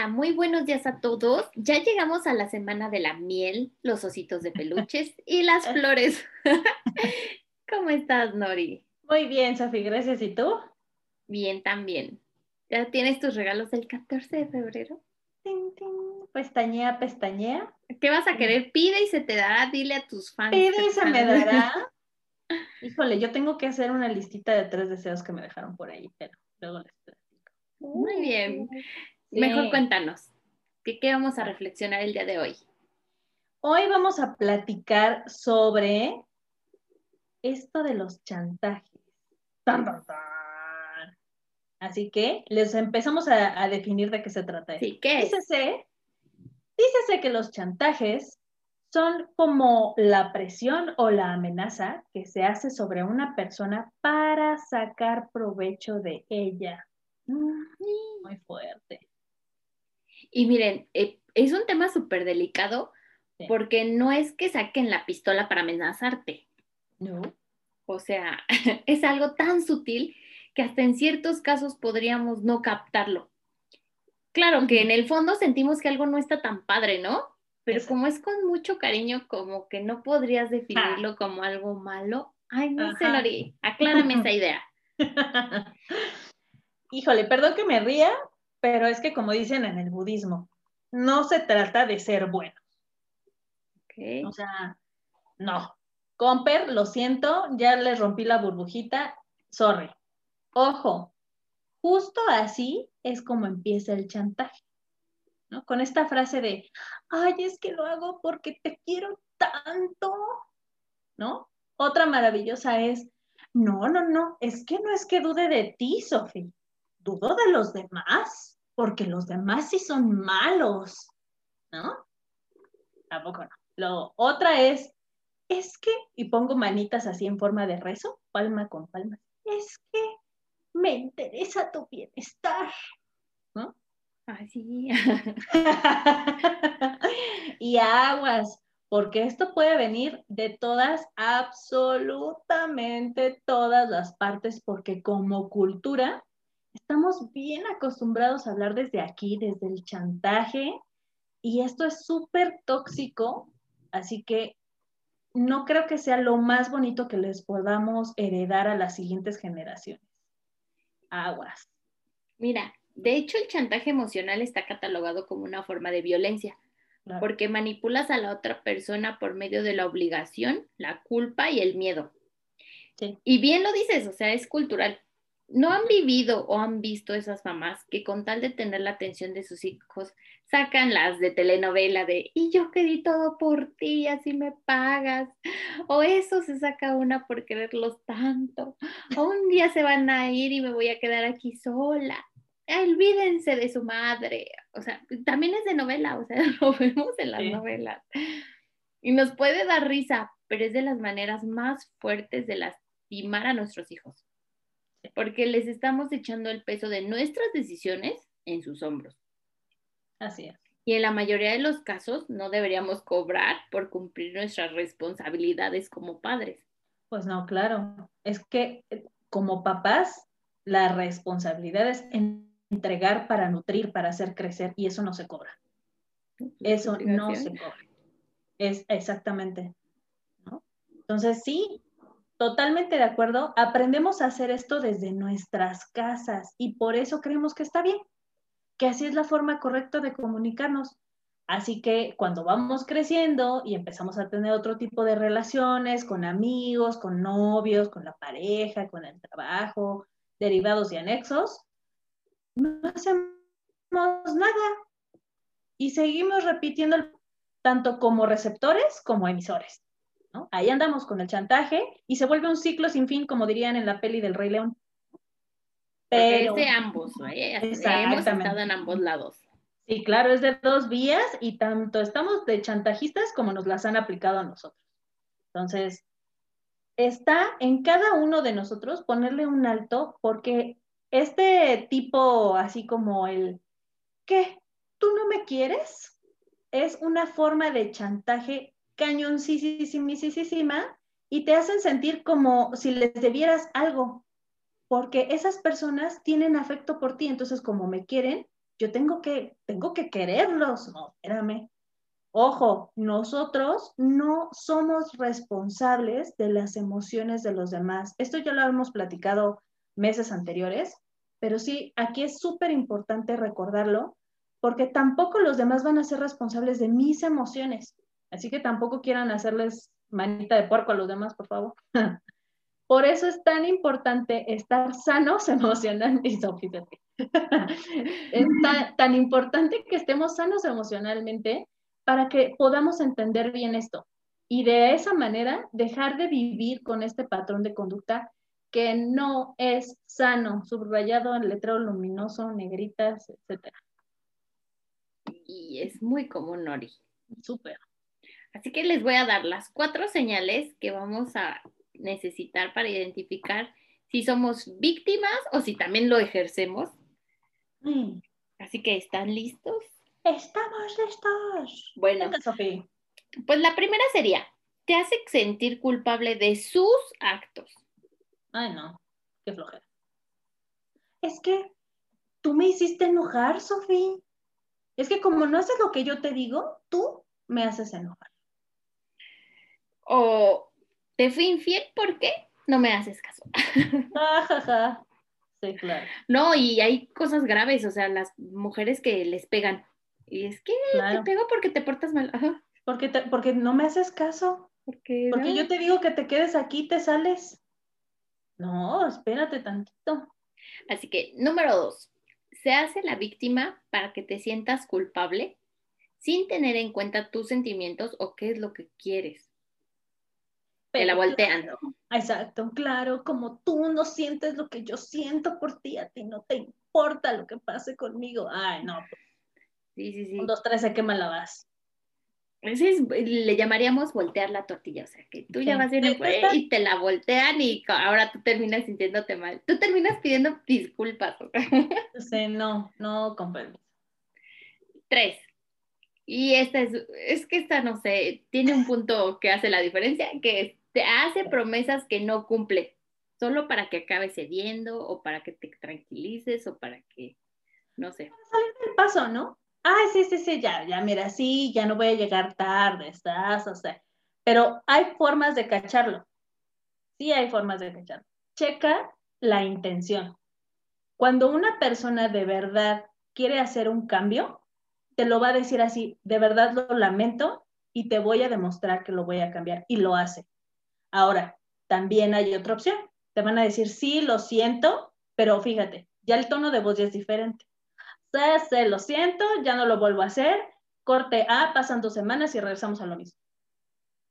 Hola, muy buenos días a todos. Ya llegamos a la semana de la miel, los ositos de peluches y las flores. ¿Cómo estás, Nori? Muy bien, Sofi, gracias. ¿Y tú? Bien, también. ¿Ya tienes tus regalos del 14 de febrero? Tin, tin. Pestañea, pestañea. ¿Qué vas a querer? Pide y se te dará. Dile a tus fans. Pide y se me dará. Híjole, yo tengo que hacer una listita de tres deseos que me dejaron por ahí, pero luego les platico. Muy bien. Sí. Mejor cuéntanos. ¿Qué, ¿Qué vamos a reflexionar el día de hoy? Hoy vamos a platicar sobre esto de los chantajes. Tan, tan, tan. Así que les empezamos a, a definir de qué se trata. Sí, ¿qué es? Dícese, dícese que los chantajes son como la presión o la amenaza que se hace sobre una persona para sacar provecho de ella. Mm, Muy fuerte. Y miren, eh, es un tema súper delicado Sí. porque no es que saquen la pistola para amenazarte. No. O sea, es algo tan sutil que hasta en ciertos casos podríamos no captarlo. Claro que en el fondo sentimos que algo no está tan padre, ¿no? Pero Exacto. como es con mucho cariño, como que no podrías definirlo como algo malo. Ay, no sé. Lori, aclárame esa idea. Híjole, perdón que me ría, pero es que como dicen en el budismo, no se trata de ser bueno. O sea, no. Comper, lo siento, ya les rompí la burbujita, sorry. Ojo, justo así es como empieza el chantaje, ¿no? Con esta frase de, ay, es que lo hago porque te quiero tanto, ¿no? Otra maravillosa es, no, no, no, es que no es que dude de ti, Sofi, dudo de los demás, porque los demás sí son malos, ¿no? Tampoco no. Lo otra es, es que, y pongo manitas así en forma de rezo, palma con palma, es que me interesa tu bienestar, ¿no? Así. y aguas, porque esto puede venir de todas, absolutamente todas las partes, porque como cultura estamos bien acostumbrados a hablar desde aquí, desde el chantaje, y esto es súper tóxico, así que no creo que sea lo más bonito que les podamos heredar a las siguientes generaciones. Aguas. Mira, de hecho el chantaje emocional está catalogado como una forma de violencia, Claro. porque manipulas a la otra persona por medio de la obligación, la culpa y el miedo. Sí. Y bien lo dices, o sea, es cultural. ¿No han vivido o han visto esas mamás que con tal de tener la atención de sus hijos sacan las de telenovela de y yo que di todo por ti, así me pagas? O eso se saca una por quererlos tanto. O un día se van a ir y me voy a quedar aquí sola. Olvídense de su madre. O sea, también es de novela, o sea, lo vemos en las Sí. novelas. Y nos puede dar risa, pero es de las maneras más fuertes de lastimar a nuestros hijos. Porque les estamos echando el peso de nuestras decisiones en sus hombros. Así es. Y en la mayoría de los casos no deberíamos cobrar por cumplir nuestras responsabilidades como padres. Pues no, claro. Es que eh, como papás, la responsabilidad es en- entregar para nutrir, para hacer crecer, y eso no se cobra. Eso no se cobra. Es exactamente. ¿no? Entonces, sí, totalmente de acuerdo. Aprendemos a hacer esto desde nuestras casas y por eso creemos que está bien, que así es la forma correcta de comunicarnos. Así que cuando vamos creciendo y empezamos a tener otro tipo de relaciones con amigos, con novios, con la pareja, con el trabajo, derivados y anexos, no hacemos nada y seguimos repitiendo tanto como receptores como emisores. ¿No? Ahí andamos con el chantaje y se vuelve un ciclo sin fin, como dirían en la peli del Rey León. Pero es de ambos, ¿eh? hemos estado en ambos lados. sí, claro, es de dos vías y tanto estamos de chantajistas como nos las han aplicado a nosotros. Entonces, está en cada uno de nosotros ponerle un alto porque este tipo, así como el, ¿qué? ¿Tú no me quieres? Es una forma de chantaje cañoncísima y te hacen sentir como si les debieras algo, porque esas personas tienen afecto por ti, entonces como me quieren, yo tengo que, tengo que quererlos. No, espérame. Ojo, nosotros no somos responsables de las emociones de los demás. Esto ya lo hemos platicado meses anteriores, pero sí, aquí es súper importante recordarlo porque tampoco los demás van a ser responsables de mis emociones. Así que tampoco quieran hacerles manita de puerco a los demás, por favor. Por eso es tan importante estar sanos emocionalmente. es tan, tan importante que estemos sanos emocionalmente para que podamos entender bien esto y de esa manera dejar de vivir con este patrón de conducta que no es sano, subrayado en letrero luminoso, negritas, etcétera. Y es muy común, Nori. Súper. Así que les voy a dar las cuatro señales que vamos a necesitar para identificar si somos víctimas o si también lo ejercemos. Mm. Así que, ¿están listos? Estamos listos. Bueno, pues la primera sería, te hace sentir culpable de sus actos. Ay, no, qué flojera. Es que tú me hiciste enojar, Sofía. Es que como no haces lo que yo te digo, tú me haces enojar. O te fui infiel, ¿por qué? No me haces caso. Sí, claro. No, y hay cosas graves, o sea, las mujeres que les pegan. Y es que te pego porque te portas mal. Porque, porque no me haces caso. Porque, porque yo te digo que te quedes aquí, te sales. No, espérate tantito. Así que, número dos, se hace la víctima para que te sientas culpable sin tener en cuenta tus sentimientos o qué es lo que quieres. Te la voltean. exacto, claro, como tú no sientes lo que yo siento por ti, a ti no te importa lo que pase conmigo. Ay, no. Sí, sí, sí. Un, dos, tres, se quema la vas le llamaríamos voltear la tortilla, o sea, que tú ya vas bien y te la voltean y ahora tú terminas sintiéndote mal. Tú terminas pidiendo disculpas. Sí, no, no comprendo. Tres. Y esta es, es que esta, no sé, tiene un punto que hace la diferencia, que te hace promesas que no cumple, solo para que acabes cediendo o para que te tranquilices o para que, no sé. Salir del paso, ¿no? Ay, sí, sí, sí, ya, ya, mira, sí, ya no voy a llegar tarde, estás, o sea, pero hay formas de cacharlo. Sí hay formas de cacharlo. Checa la intención. Cuando una persona de verdad quiere hacer un cambio, te lo va a decir así, de verdad lo lamento y te voy a demostrar que lo voy a cambiar y lo hace. Ahora, también hay otra opción. Te van a decir, sí, lo siento, pero fíjate, ya el tono de voz ya es diferente se, lo siento, ya no lo vuelvo a hacer, corte A, pasan dos semanas y regresamos a lo mismo.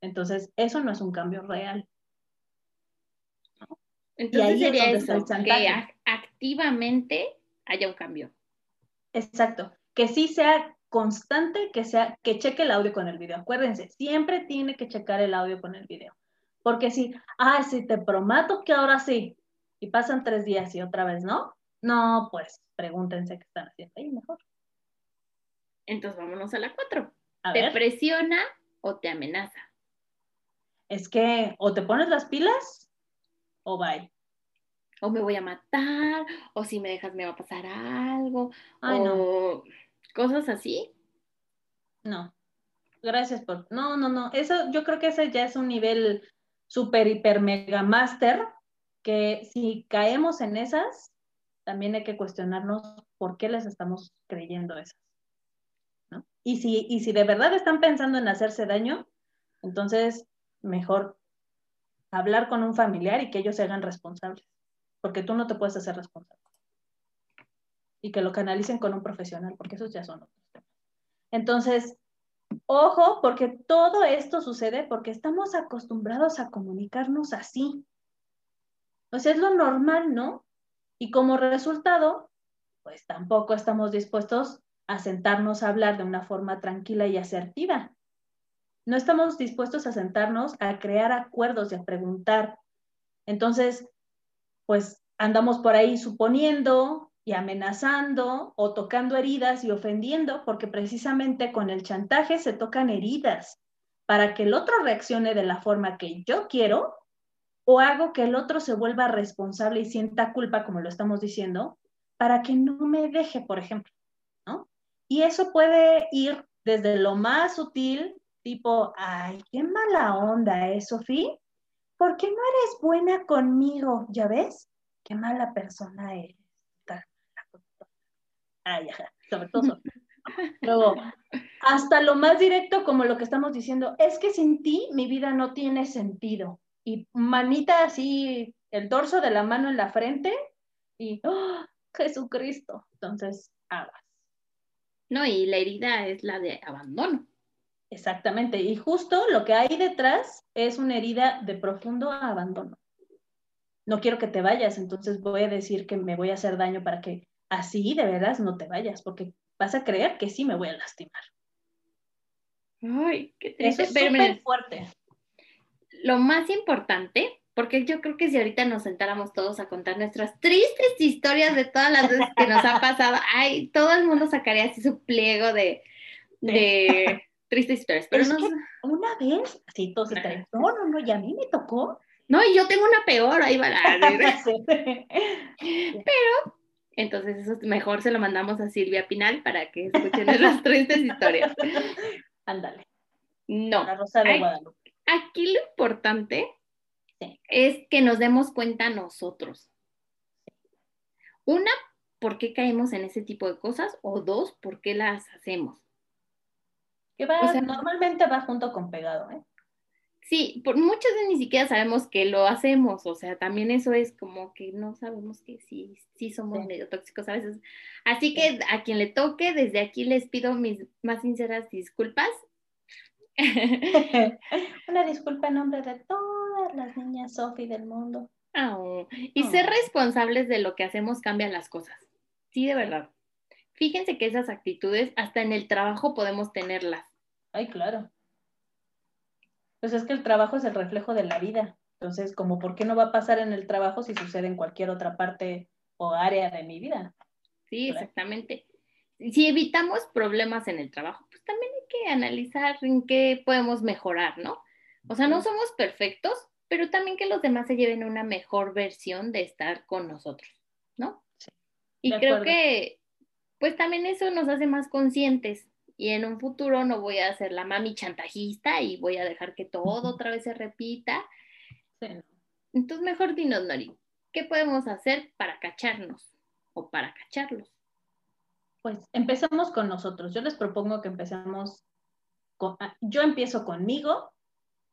Entonces, eso no es un cambio real. Entonces sería eso, que activamente haya un cambio. Exacto, que sí sea constante, que sea, que cheque el audio con el video. Acuérdense, siempre tiene que checar el audio con el video. Porque si, ah, si te prometo que ahora sí, y pasan tres días y otra vez no, no, pues pregúntense qué están haciendo ahí mejor. Entonces vámonos a la cuatro. ¿Te presiona o te amenaza? Es que o te pones las pilas o bye. O me voy a matar, o si me dejas me va a pasar algo, o cosas así. No, gracias por... No, no, no, eso yo creo que ese ya es un nivel super, hiper, mega master, que si caemos en esas, también hay que cuestionarnos por qué les estamos creyendo esas. Y, si, y si de verdad están pensando en hacerse daño, entonces mejor hablar con un familiar y que ellos se hagan responsables, porque tú no te puedes hacer responsable. Y que lo canalicen con un profesional, porque esos ya son otros. Entonces, ojo, porque todo esto sucede porque estamos acostumbrados a comunicarnos así. O es lo normal, ¿no? Y como resultado, pues tampoco estamos dispuestos a sentarnos a hablar de una forma tranquila y asertiva. No estamos dispuestos a sentarnos a crear acuerdos y a preguntar. Entonces, pues andamos por ahí suponiendo y amenazando o tocando heridas y ofendiendo, porque precisamente con el chantaje se tocan heridas para que el otro reaccione de la forma que yo quiero o hago que el otro se vuelva responsable y sienta culpa, como lo estamos diciendo, para que no me deje, por ejemplo. Y eso puede ir desde lo más sutil, tipo, ay, qué mala onda, ¿eh, Sofía? ¿Por qué no eres buena conmigo? ¿Ya ves? Qué mala persona eres. Ay, ajá, sobre todo Luego, hasta lo más directo como lo que estamos diciendo, es que sin ti mi vida no tiene sentido. Y manita así, el dorso de la mano en la frente y, ¡oh, Jesucristo! Entonces, aguas. No, y la herida es la de abandono. Exactamente, y justo lo que hay detrás es una herida de profundo abandono. No quiero que te vayas, entonces voy a decir que me voy a hacer daño para que así de veras no te vayas, porque vas a creer que sí me voy a lastimar. Ay, qué triste. Eso es súper fuerte. Lo más importante, porque yo creo que si ahorita nos sentáramos todos a contar nuestras tristes historias de todas las veces que nos ha pasado, ay, todo el mundo sacaría así su pliego de, de tristes historias. Pero no, una vez, así todos se no, no, no, y a mí me tocó. No, y yo tengo una peor, ahí va la... Pero entonces eso mejor se lo mandamos a Silvia Pinal para que escuchen las tristes historias. Ándale. No. La Rosa de Guadalupe. Aquí lo importante es que nos demos cuenta nosotros. Una, ¿por qué caemos en ese tipo de cosas? O dos, ¿por qué las hacemos? Que va, o sea, normalmente va junto con pegado, ¿eh? Sí, por muchas veces ni siquiera sabemos que lo hacemos, o sea, también eso es como que no sabemos que sí, sí somos medio tóxicos a veces. Así que a quien le toque, desde aquí les pido mis más sinceras disculpas. Una disculpa en nombre de todas las niñas Sofi del mundo. y ser responsables de lo que hacemos cambia las cosas. Sí, de verdad. Fíjense que esas actitudes hasta en el trabajo podemos tenerlas. Ay, claro. Pues es que el trabajo es el reflejo de la vida. Entonces, como por qué no va a pasar en el trabajo si sucede en cualquier otra parte o área de mi vida. Sí, exactamente. Si evitamos problemas en el trabajo, pues también hay que analizar en qué podemos mejorar, ¿no? O sea, no somos perfectos, pero también que los demás se lleven una mejor versión de estar con nosotros, ¿no? Sí, y creo que, pues también eso nos hace más conscientes y en un futuro no voy a ser la mami chantajista y voy a dejar que todo otra vez se repita. Entonces, mejor dinos, Nori, ¿qué podemos hacer para cacharnos o para cacharlos? Pues empezamos con nosotros. Yo les propongo que empecemos con, ah, yo empiezo conmigo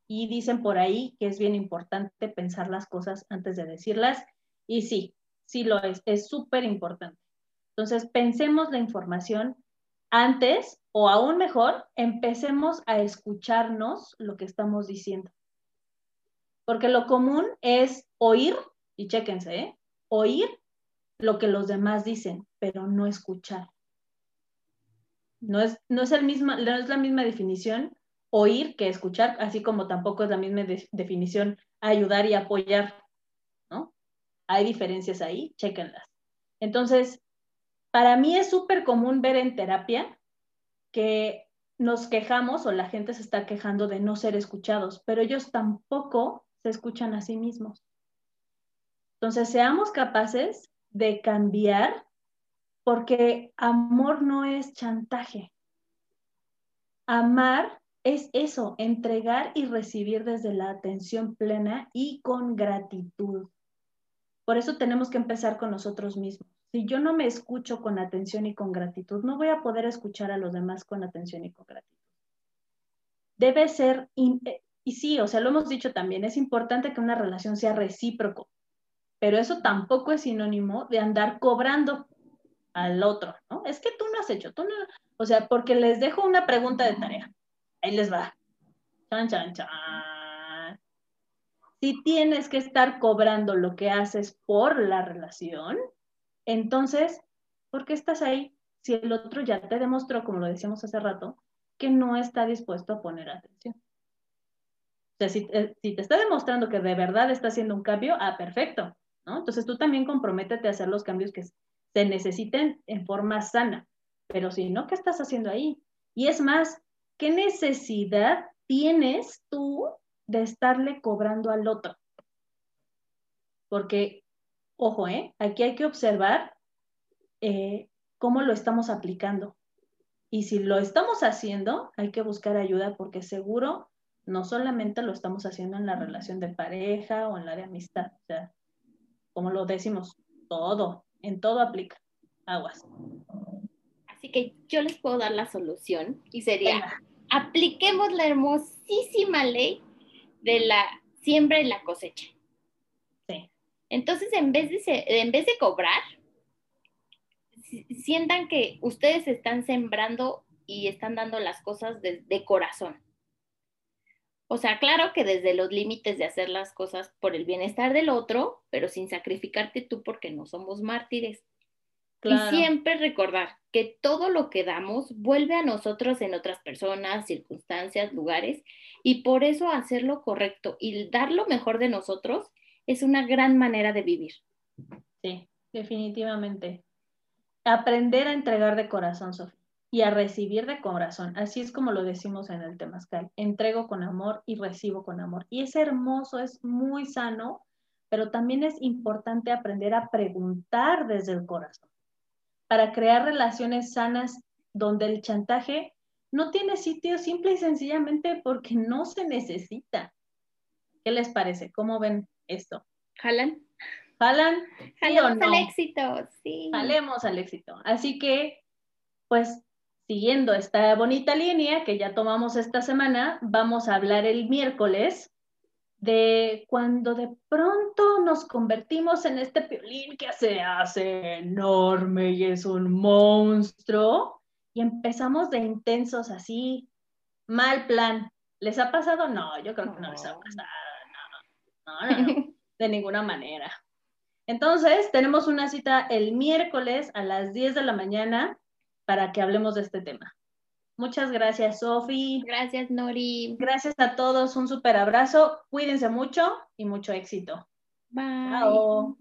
y dicen por ahí que es bien importante pensar las cosas antes de decirlas y sí, sí lo es, es súper importante. Entonces, pensemos la información antes o aún mejor, empecemos a escucharnos lo que estamos diciendo. Porque lo común es oír, y chéquense, ¿eh? oír lo que los demás dicen, pero no escuchar. No es, no es, el misma, no es la misma definición oír que escuchar, así como tampoco es la misma definición ayudar y apoyar, ¿no? Hay diferencias ahí, chéquenlas. Entonces, para mí es súper común ver en terapia que nos quejamos o la gente se está quejando de no ser escuchados, pero ellos tampoco se escuchan a sí mismos. Entonces, seamos capaces de cambiar porque amor no es chantaje. Amar es eso, entregar y recibir desde la atención plena y con gratitud. Por eso tenemos que empezar con nosotros mismos si yo no me escucho con atención y con gratitud, no voy a poder escuchar a los demás con atención y con gratitud. Debe ser, eh, y sí, o sea, lo hemos dicho también, es importante que una relación sea recíproco, pero eso tampoco es sinónimo de andar cobrando al otro, ¿no? Es que tú no has hecho, tú no, o sea, porque les dejo una pregunta de tarea. Ahí les va. Chan, chan, chan. Si tienes que estar cobrando lo que haces por la relación, entonces, ¿por qué estás ahí si el otro ya te demostró, como lo decíamos hace rato, que no está dispuesto a poner atención? O sea, si, te está demostrando que de verdad está haciendo un cambio, ah, perfecto, ¿no? Entonces tú también comprométete a hacer los cambios que se necesiten en forma sana. Pero si no, ¿qué estás haciendo ahí? Y es más, ¿qué necesidad tienes tú de estarle cobrando al otro? Porque ojo, ¿eh? aquí hay que observar eh, cómo lo estamos aplicando. Y si lo estamos haciendo, hay que buscar ayuda porque seguro no solamente lo estamos haciendo en la relación de pareja o en la de amistad. O sea, como lo decimos, todo, en todo aplica. Aguas. Así que yo les puedo dar la solución y sería, apliquemos la hermosísima ley de la siembra y la cosecha. Entonces, en vez de, en vez de cobrar, sientan que ustedes están sembrando y están dando las cosas de, de corazón. O sea, claro que desde los límites de hacer las cosas por el bienestar del otro, pero sin sacrificarte tú porque no somos mártires. Y siempre recordar que todo lo que damos vuelve a nosotros en otras personas, circunstancias, lugares, y por eso hacer lo correcto y dar lo mejor de nosotros es una gran manera de vivir. Sí, definitivamente. Aprender a entregar de corazón, Sofía, y a recibir de corazón. Así es como lo decimos en el Temazcal. Entrego con amor y recibo con amor. Y es hermoso, es muy sano, pero también es importante aprender a preguntar desde el corazón para crear relaciones sanas donde el chantaje no tiene sitio simple y sencillamente porque no se necesita. ¿Qué les parece? ¿Cómo ven esto? ¿Jalan? ¿Jalan? Jalemos al éxito, sí. Jalemos al éxito. Así que, pues, siguiendo esta bonita línea que ya tomamos esta semana, vamos a hablar el miércoles de cuando de pronto nos convertimos en este piolín que se hace enorme y es un monstruo y empezamos de intensos así, mal plan. ¿Les ha pasado? No, yo creo que no, les ha pasado. No, no, no, de ninguna manera. Entonces, tenemos una cita el miércoles a las 10 de la mañana para que hablemos de este tema. Muchas gracias, Sofi. Gracias, Nori. Gracias a todos, un súper abrazo. Cuídense mucho y mucho éxito. Bye. Chao.